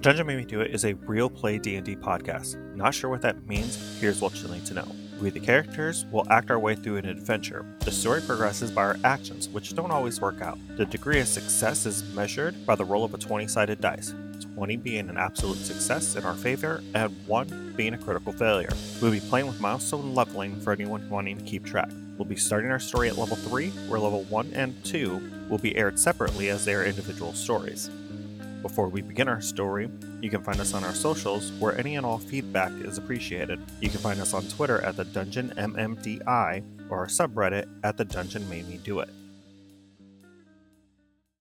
Dungeon Made Me Do It is a real play D&D podcast. Not sure what that means? Here's what you'll need to know. We, the characters, will act our way through an adventure. The story progresses by our actions, which don't always work out. The degree of success is measured by the roll of a 20 sided dice, 20 being an absolute success in our favor, and 1 being a critical failure. We'll be playing with milestone leveling for anyone wanting to keep track. We'll be starting our story at level 3, where level 1 and 2 will be aired separately as their individual stories. Before we begin our story, you can find us on our socials where any and all feedback is appreciated. You can find us on Twitter at the Dungeon MMDI or our subreddit at the Dungeon Made Me Do It.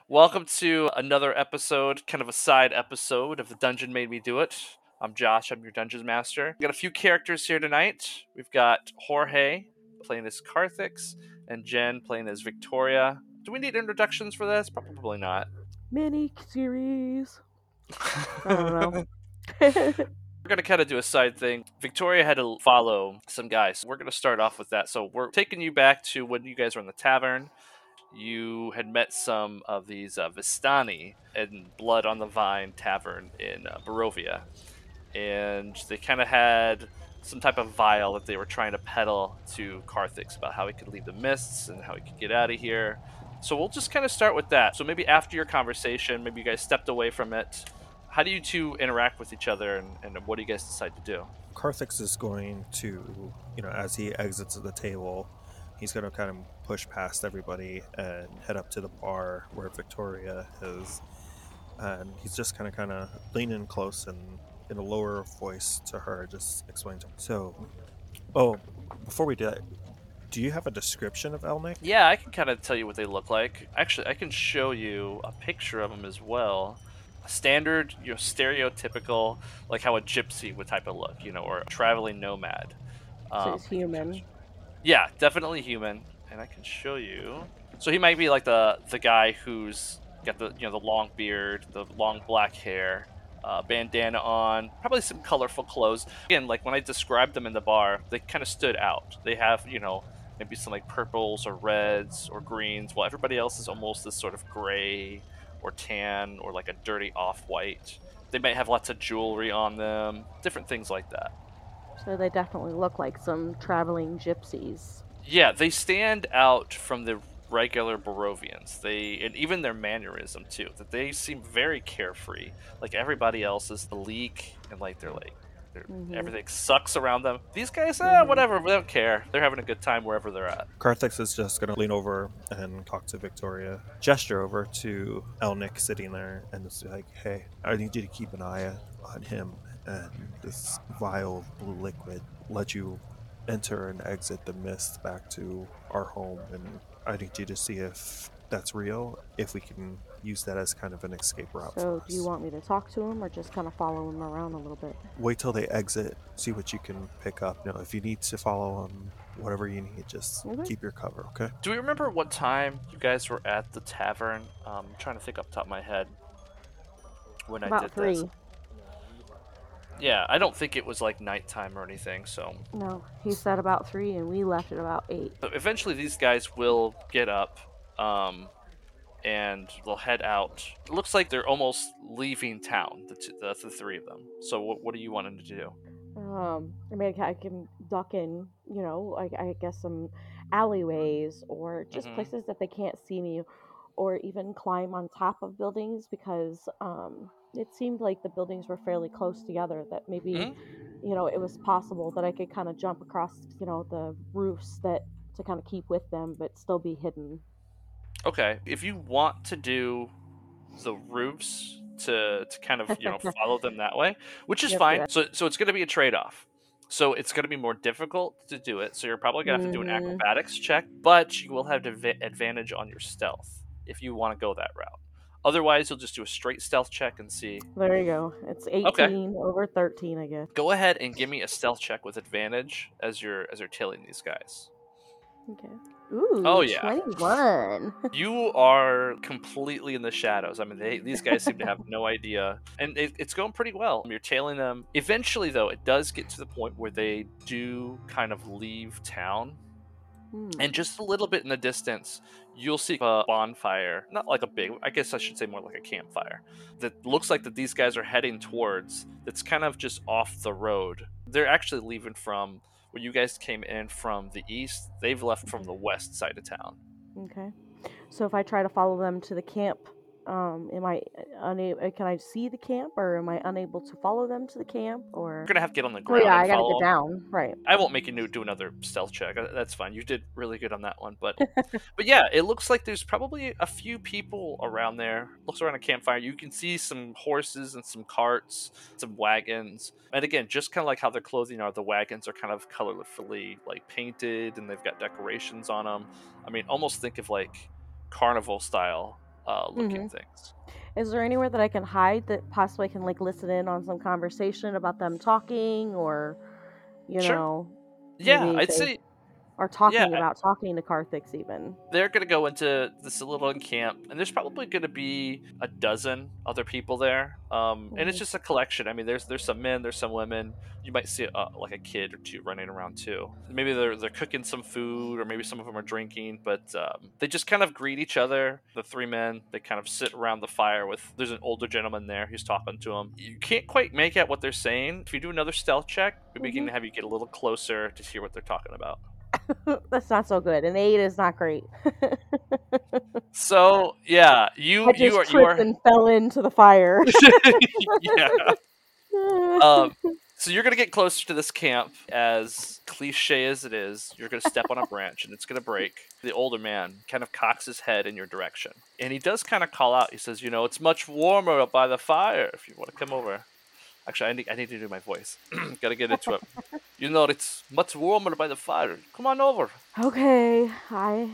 Welcome to another episode, kind of a side episode of the Dungeon Made Me Do It. I'm Josh, I'm your Dungeon Master. We've got a few characters here tonight. We've got Jorge playing as Carthix and Jen playing as Victoria. Do we need introductions for this? Probably not. Mini series. I don't know. We're gonna kind of do a side thing. Victoria had to follow some guys. We're gonna start off with that. So we're taking you back to when you guys were in the tavern. You had met some of these uh, Vistani in Blood on the Vine Tavern in uh, Barovia, and they kind of had some type of vial that they were trying to peddle to Carthix about how he could leave the mists and how he could get out of here. So we'll just kind of start with that. So maybe after your conversation, maybe you guys stepped away from it. How do you two interact with each other, and, and what do you guys decide to do? Carthix is going to, you know, as he exits the table, he's going to kind of push past everybody and head up to the bar where Victoria is. And he's just kind of, kind of leaning close and in a lower voice to her, just explain to So, oh, before we do that, do you have a description of Elnick? Yeah, I can kind of tell you what they look like. Actually, I can show you a picture of them as well. A standard, you know, stereotypical, like how a gypsy would type of look, you know, or a traveling nomad. so Um, he's human. Yeah, definitely human, and I can show you. So he might be like the the guy who's got the you know the long beard, the long black hair, uh, bandana on, probably some colorful clothes. Again, like when I described them in the bar, they kind of stood out. They have you know maybe some like purples or reds or greens, while everybody else is almost this sort of gray or tan or like a dirty off white. They might have lots of jewelry on them, different things like that. So they definitely look like some traveling gypsies. Yeah, they stand out from the regular Barovians. They and even their mannerism too. That they seem very carefree. Like everybody else is the leak and like they're like they're, Mhm. everything sucks around them. These guys, eh, Mhm. whatever, they don't care. They're having a good time wherever they're at. Carthix is just going to lean over and talk to Victoria, gesture over to Elnick sitting there, and just be like, hey, I need you to keep an eye on him and this vial of blue liquid. Let you enter and exit the mist back to our home, and I need you to see if that's real, if we can use that as kind of an escape route So for do you want me to talk to him or just kind of follow him around a little bit? Wait till they exit, see what you can pick up. You know, if you need to follow them, whatever you need, just Okay. keep your cover, okay? Do we remember what time you guys were at the tavern? Um, I'm trying to think up top of my head when I About did three. this. Yeah, I don't think it was like nighttime or anything. So No, he said about three, and we left at about eight. But eventually, these guys will get up, um, and they'll head out. It looks like they're almost leaving town. The, t- the, the three of them. So, what, what are you wanting to do? Um, I mean, I can duck in, you know, I, I guess some alleyways or just Mhm. places that they can't see me, or even climb on top of buildings because um, it seemed like the buildings were fairly close together. That maybe, Mhm. you know, it was possible that I could kind of jump across, you know, the roofs that to kind of keep with them, but still be hidden. Okay, if you want to do the roofs to to kind of you know follow them that way, which is Yep, fine. yep. So so it's going to be a trade off. So it's going to be more difficult to do it. So you're probably going to have to do an Mhm. acrobatics check, but you will have adva- advantage on your stealth if you want to go that route. Otherwise, you'll just do a straight stealth check and see. There you go. It's 18 over 13, I guess. Go ahead and give me a stealth check with advantage as you're as you're tailing these guys. Okay. Ooh, Oh, yeah. 21. You are completely in the shadows. I mean, they, these guys seem to have no idea, and it, it's going pretty well. You're tailing them. Eventually, though, it does get to the point where they do kind of leave town, Hmm. And just a little bit in the distance, you'll see a bonfire. Not like a big, I guess I should say more like a campfire. That looks like that these guys are heading towards. That's kind of just off the road. They're actually leaving from where you guys came in from the east. They've left from the west side of town. Okay. So if I try to follow them to the camp, um, am I unable? Can I see the camp, or am I unable to follow them to the camp? Or You're gonna have to get on the ground. oh ground. yeah, and I gotta follow get 'em. down. Right. I won't make you new do another stealth check. Uh, That's fine. You did really good on that one, but but yeah, it looks like there's probably a few people around there. Looks around a campfire. You can see some horses and some carts, some wagons. And again, just kind of like how their clothing are, the wagons are kind of colorfully like painted and they've got decorations on them. I mean, almost think of like carnival style uh, looking things. Is there anywhere that I can hide that possibly I can like listen in on some conversation about them talking, or you Sure. know, Yeah, I'd say or talking Yeah. about talking to Carthix even? they're going to go into this little camp and there's probably going to be a dozen other people there um, and it's just a collection. I mean there's there's some men there's some women. You might see uh, like a kid or two running around too. Maybe they're they're cooking some food or maybe some of them are drinking but um, they just kind of greet each other. The three men they kind of sit around the fire with there's an older gentleman there who's talking to them you can't quite make out what they're saying. If you do another stealth check we can have you get a little closer to hear what they're talking about That's not so good. An eight is not great. so yeah you I just you are you are and fell into the fire. yeah. Um, so you're gonna get closer to this camp. As cliche as it is, you're gonna step on a branch and it's gonna break. The older man kind of cocks his head in your direction, and he does kind of call out. He says, "You know, it's much warmer up by the fire. If you want to come over." Actually, I need, I need to do my voice. Gotta get into it. You know, it's much warmer by the fire. Come on over. okay, I,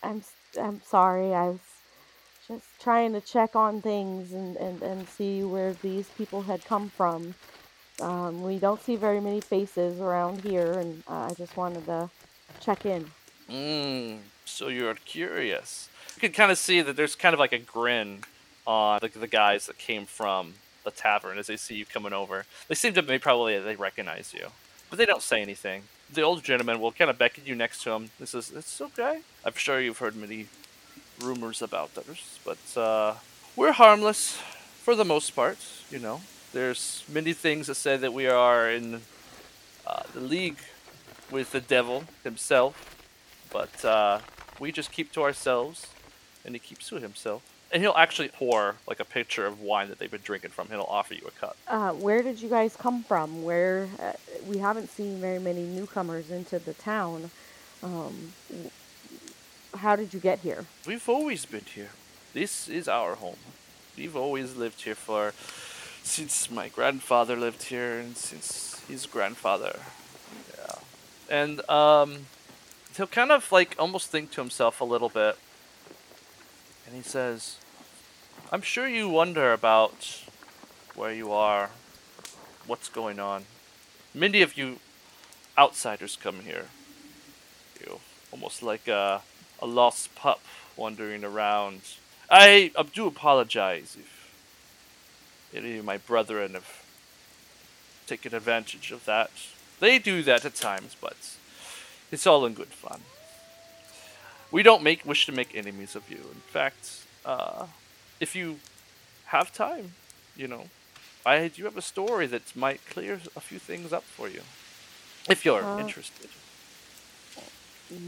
I'm, I'm sorry. I was just trying to check on things and, and, and see where these people had come from. Um, we don't see very many faces around here, and uh, I just wanted to check in. Mm, so you're curious. You can kind of see that there's kind of like a grin on the, the guys that came from the tavern as they see you coming over. They seem to be probably they recognize you, but they don't say anything. The old gentleman will kind of beckon you next to him. He says, "It's okay. I'm sure you've heard many rumors about us, but uh, we're harmless for the most part. You know, there's many things that say that we are in uh, the league with the devil himself." but uh, we just keep to ourselves, and he keeps to himself. And he'll actually pour like a pitcher of wine that they've been drinking from. He'll offer you a cup. Uh, where did you guys come from? Where uh, we haven't seen very many newcomers into the town. Um, how did you get here? We've always been here. This is our home. We've always lived here for since my grandfather lived here, and since his grandfather. Yeah, and um, he'll kind of like almost think to himself a little bit, and he says, "I'm sure you wonder about where you are, what's going on. Many of you outsiders come here. You almost like a, a lost pup wandering around. I uh, do apologize if any of my brethren have taken advantage of that. They do that at times, but it's all in good fun. We don't make wish to make enemies of you. In fact, uh, if you have time, you know, I do have a story that might clear a few things up for you, if you're Uh, interested.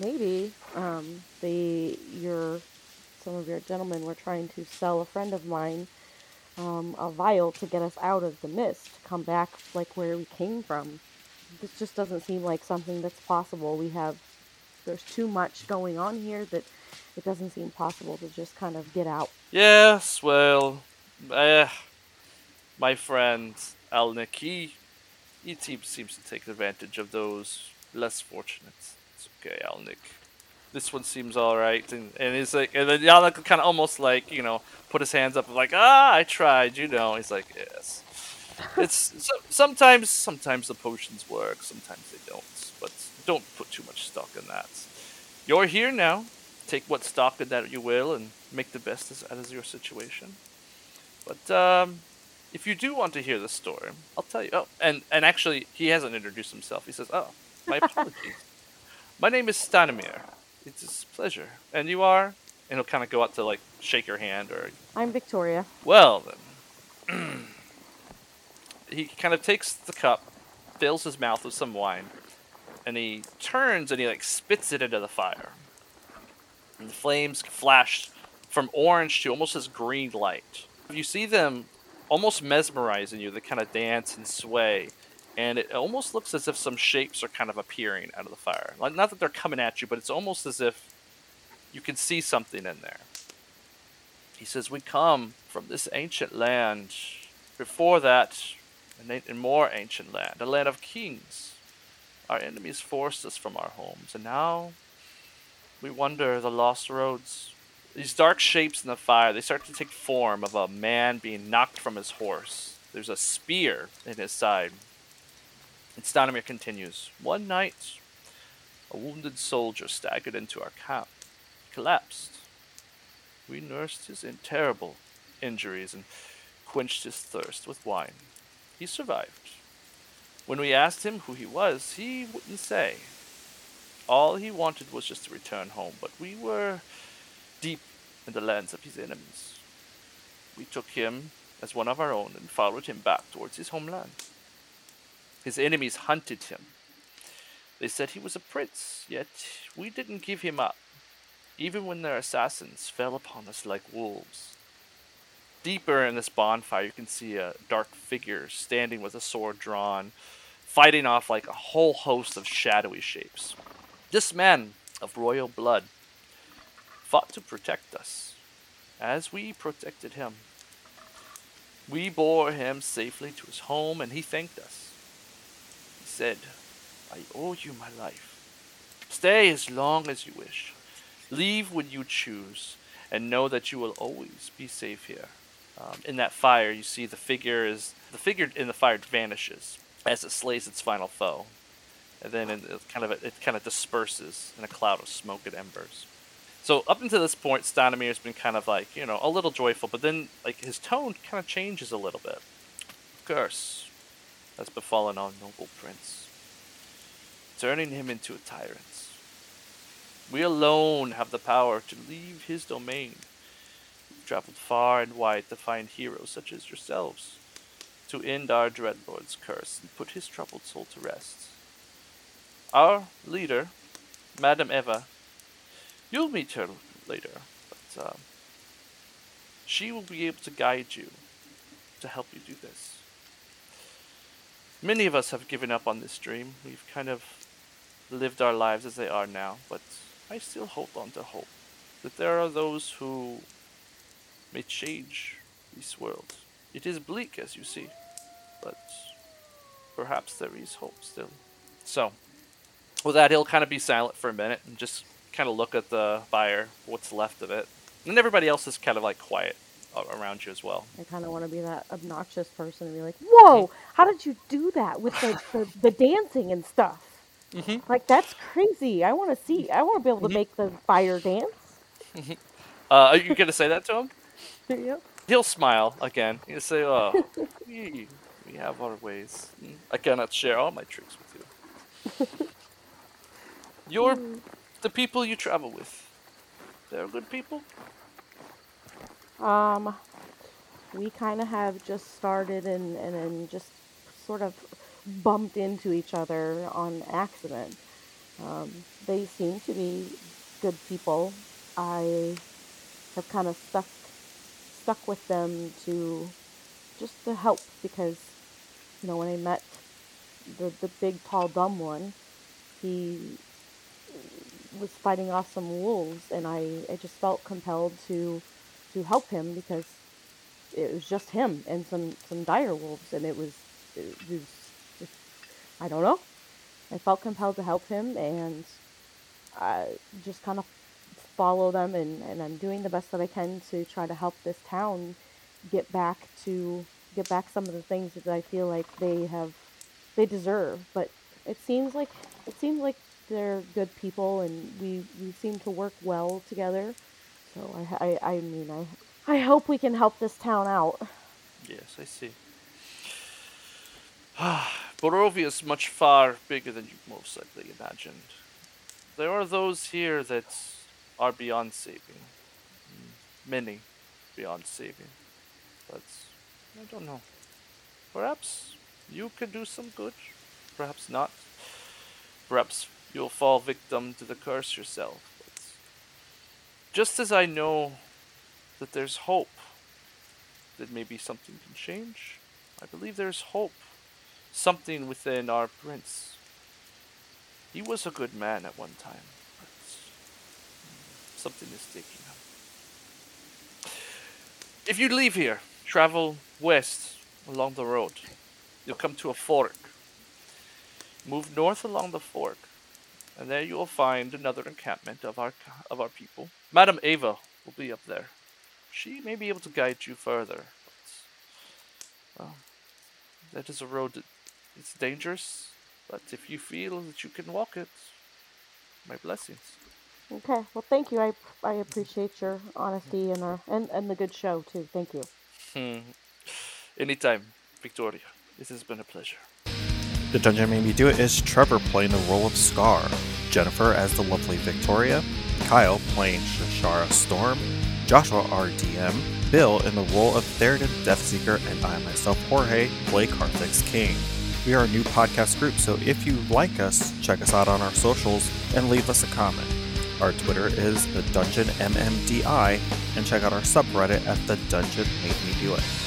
Maybe um, they your some of your gentlemen were trying to sell a friend of mine um, a vial to get us out of the mist, to come back like where we came from. This just doesn't seem like something that's possible. We have there's too much going on here that it doesn't seem possible to just kind of get out. Yes, well, uh, my friend Alnick, he, he seems to take advantage of those less fortunate. It's okay, Alnick. This one seems all right, and and he's like, and then Alnick kind of almost like you know put his hands up like ah I tried, you know. He's like yes. It's so, sometimes sometimes the potions work, sometimes they don't, but don't put too much stock in that. You're here now. Take what stock in that you will, and make the best as- out of your situation. But um, if you do want to hear the story, I'll tell you. Oh, and and actually, he hasn't introduced himself. He says, "Oh, my apologies. My name is Stanimir. It's a pleasure. And you are? And he'll kind of go out to like shake your hand or. I'm Victoria. Well then. he kind of takes the cup, fills his mouth with some wine, and he turns and he like spits it into the fire. And the flames flash from orange to almost this green light. You see them almost mesmerizing you. They kind of dance and sway, and it almost looks as if some shapes are kind of appearing out of the fire. Like not that they're coming at you, but it's almost as if you can see something in there. He says, "We come from this ancient land. Before that, a more ancient land, a land of kings. Our enemies forced us from our homes, and now we wander the lost roads. These dark shapes in the fire, they start to take form of a man being knocked from his horse. There's a spear in his side. And Stanimir continues. One night, a wounded soldier staggered into our camp. Collapsed. We nursed his in terrible injuries and quenched his thirst with wine. He survived. When we asked him who he was, he wouldn't say. All he wanted was just to return home, but we were deep in the lands of his enemies. We took him as one of our own and followed him back towards his homeland. His enemies hunted him. They said he was a prince, yet we didn't give him up, even when their assassins fell upon us like wolves. Deeper in this bonfire, you can see a dark figure standing with a sword drawn, fighting off like a whole host of shadowy shapes. This man of royal blood fought to protect us, as we protected him. We bore him safely to his home, and he thanked us. He said, I owe you my life. Stay as long as you wish. Leave when you choose, and know that you will always be safe here. Um, in that fire, you see the figure is the figure in the fire vanishes as it slays its final foe and then it kind of it kind of disperses in a cloud of smoke and embers. So up until this point, Stanimir has been kind of like you know a little joyful, but then like his tone kind of changes a little bit. Curse has befallen our noble prince, turning him into a tyrant. We alone have the power to leave his domain. We've traveled far and wide to find heroes such as yourselves, to end our dreadlord's curse and put his troubled soul to rest. Our leader, Madame Eva, you'll meet her later, but um, she will be able to guide you to help you do this. Many of us have given up on this dream. We've kind of lived our lives as they are now, but I still hold on to hope that there are those who may change this world. It is bleak, as you see, but perhaps there is hope still. So, with that, he'll kind of be silent for a minute and just kind of look at the fire, what's left of it. And everybody else is kind of like quiet around you as well. I kind of want to be that obnoxious person and be like, "Whoa, mm-hmm. how did you do that with the, the, the dancing and stuff? Mm-hmm. Like that's crazy. I want to see. I want to be able to mm-hmm. make the fire dance." Mm-hmm. Uh, are you gonna say that to him? yep. He'll smile again. He'll say, "Oh, we, we have our ways. I cannot share all my tricks with you." You're mm. the people you travel with. They're good people. Um, we kind of have just started and and then just sort of bumped into each other on accident. Um, they seem to be good people. I have kind of stuck stuck with them to just to help because you know when I met the the big tall dumb one, he was fighting off some wolves, and I, I just felt compelled to to help him because it was just him and some some dire wolves, and it was it was just, I don't know. I felt compelled to help him, and I just kind of follow them, and, and I'm doing the best that I can to try to help this town get back to get back some of the things that I feel like they have they deserve. But it seems like it seems like they're good people and we, we seem to work well together. So I, I, I mean, I, I hope we can help this town out. Yes, I see. Barovia is much far bigger than you most likely imagined. there are those here that are beyond saving. Hmm, many beyond saving. But I don't know. Perhaps you can do some good. Perhaps not. Perhaps you'll fall victim to the curse yourself. But just as I know that there's hope, that maybe something can change, I believe there's hope. Something within our prince. He was a good man at one time, but something is taking him. If you leave here, travel west along the road, you'll come to a fork. Move north along the fork, and there you will find another encampment of our of our people. Madam Eva will be up there. She may be able to guide you further. But, well, that is a road that it's dangerous, but if you feel that you can walk it, my blessings. Okay. Well, thank you. I I appreciate your honesty and uh, and and the good show too. Thank you. Hmm. Anytime, Victoria. This has been a pleasure. The Dungeon Made Me Do It is Trevor playing the role of Scar, Jennifer as the lovely Victoria, Kyle playing Shashara Storm, Joshua RDM, Bill in the role of Theoden Deathseeker, and I myself, Jorge, play Carthix King. We are a new podcast group, so if you like us, check us out on our socials and leave us a comment. Our Twitter is the Dungeon MMDI, and check out our subreddit at the Dungeon Made Me Do It.